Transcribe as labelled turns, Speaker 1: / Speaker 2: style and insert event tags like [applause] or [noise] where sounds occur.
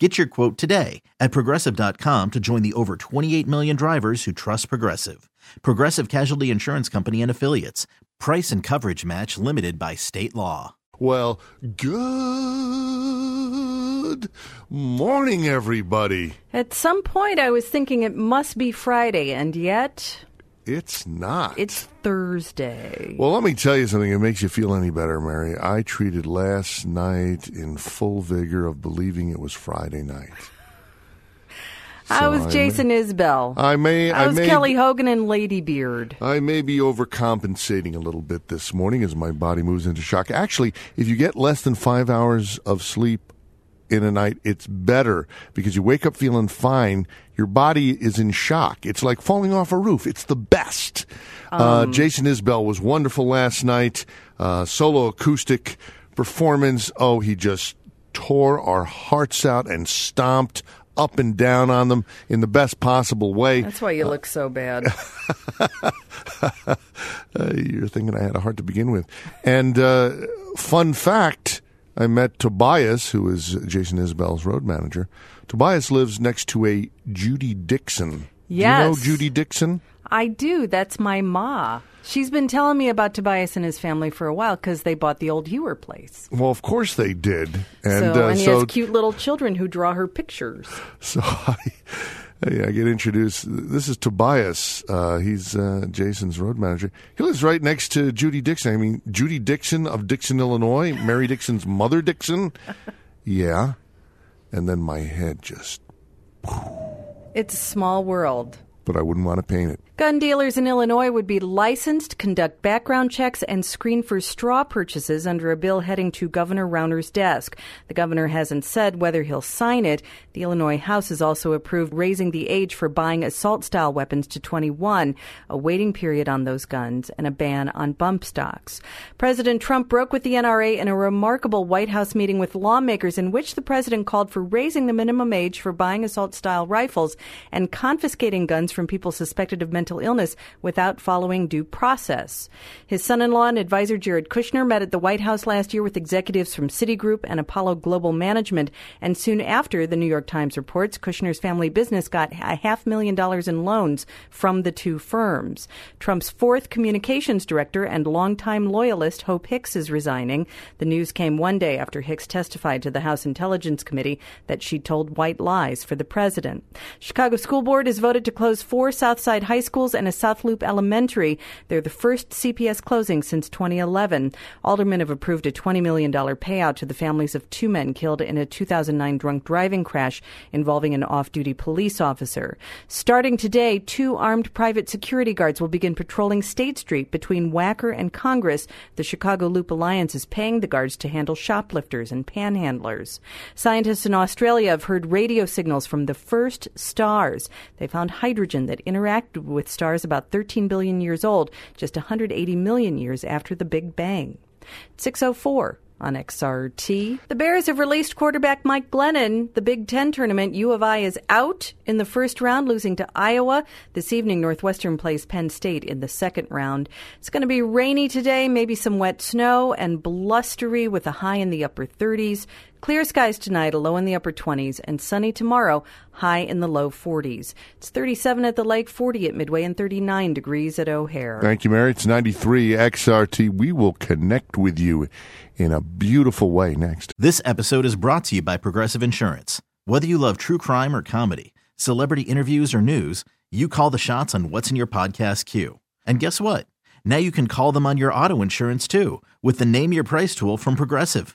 Speaker 1: Get your quote today at progressive.com to join the over 28 million drivers who trust Progressive. Progressive Casualty Insurance Company and Affiliates. Price and coverage match limited by state law.
Speaker 2: Well, good morning, everybody.
Speaker 3: At some point, I was thinking it must be Friday, and yet
Speaker 2: It's not.
Speaker 3: it's Thursday.
Speaker 2: well, let me tell you something. It makes you feel any better, Mary. I treated last night in full vigor of believing it was Friday night.
Speaker 3: I
Speaker 2: so
Speaker 3: was
Speaker 2: I
Speaker 3: Jason Isbell.
Speaker 2: I may.
Speaker 3: I was
Speaker 2: may,
Speaker 3: Kelly Hogan and Lady Beard.
Speaker 2: I may be overcompensating a little bit this morning as my body moves into shock. Actually, if you get less than five hours of sleep in a night, it's better because you wake up feeling fine. Your body is in shock. It's like falling off a roof. It's the best. uh, Jason Isbell was wonderful last night. Uh, solo acoustic performance. Oh, he just tore our hearts out and stomped up and down on them in the best possible way.
Speaker 3: That's why you look so bad. [laughs]
Speaker 2: Uh, you're thinking I had a heart to begin with. And uh, fun fact I met Tobias, who is Jason Isbell's road manager. Tobias lives next to a Judy Dixon. Yes. Do you know Judy Dixon?
Speaker 3: I do. That's my ma. She's been telling me about Tobias and his family for a while because they bought the old Hewer place.
Speaker 2: Well, of course they did. And
Speaker 3: so,
Speaker 2: uh,
Speaker 3: and he
Speaker 2: so,
Speaker 3: has cute little children who draw her pictures.
Speaker 2: so [laughs] I, I get introduced. This is Tobias. Uh, he's uh, Jason's road manager. He lives right next to Judy Dixon. I mean, Judy Dixon of Dixon, Illinois. Mary Dixon's mother, Dixon. [laughs] Yeah. And then my head just,
Speaker 3: It's a small world.
Speaker 2: But I wouldn't want to paint it.
Speaker 3: Gun dealers in Illinois would be licensed conduct background checks and screen for straw purchases under a bill heading to Governor Rauner's desk. The governor hasn't said whether he'll sign it. The Illinois House has also approved raising the age for buying assault style weapons to 21, a waiting period on those guns, and a ban on bump stocks. President Trump broke with the NRA in a remarkable White House meeting with lawmakers in which the president called for raising the minimum age for buying assault style rifles and confiscating guns from people suspected of mental illness without following due process. His son in law and advisor Jared Kushner met at the White House last year with executives from Citigroup and Apollo Global Management, and soon after, the New York Times reports, Kushner's family business got a half million dollars in loans from the two firms. Trump's fourth communications director and longtime loyalist Hope Hicks is resigning. The news came one day after Hicks testified to the House Intelligence Committee that she told white lies for the president. Chicago School Board has voted to close four Southside high schools and a South Loop elementary. They're the first CPS closing since 2011. Aldermen have approved a $20 million payout to the families of two men killed in a 2009 drunk driving crash involving an off-duty police officer. Starting today, two armed private security guards will begin patrolling State Street between Wacker and Congress. The Chicago Loop Alliance is paying the guards to handle shoplifters and panhandlers. Scientists in Australia have heard radio signals from the first stars. They found hydrogen that interacted with stars about 13 billion years old, just 180 million years after the Big Bang. 604 on XRT. The Bears have released quarterback Mike Glennon. The Big Ten tournament, U of I is out in the first round, losing to Iowa. This evening, Northwestern plays Penn State in the second round. It's going to be rainy today, maybe some wet snow, and blustery with a high in the upper 30s. Clear skies tonight, a low in the upper 20s, and sunny tomorrow, high in the low 40s. It's 37 at the lake, 40 at Midway, and 39 degrees at O'Hare.
Speaker 2: Thank you, Mary. It's 93 XRT. We will connect with you in a beautiful way next.
Speaker 1: This episode is brought to you by Progressive Insurance. Whether you love true crime or comedy, celebrity interviews or news, you call the shots on what's in your podcast queue. And guess what? Now you can call them on your auto insurance too with the Name Your Price tool from Progressive.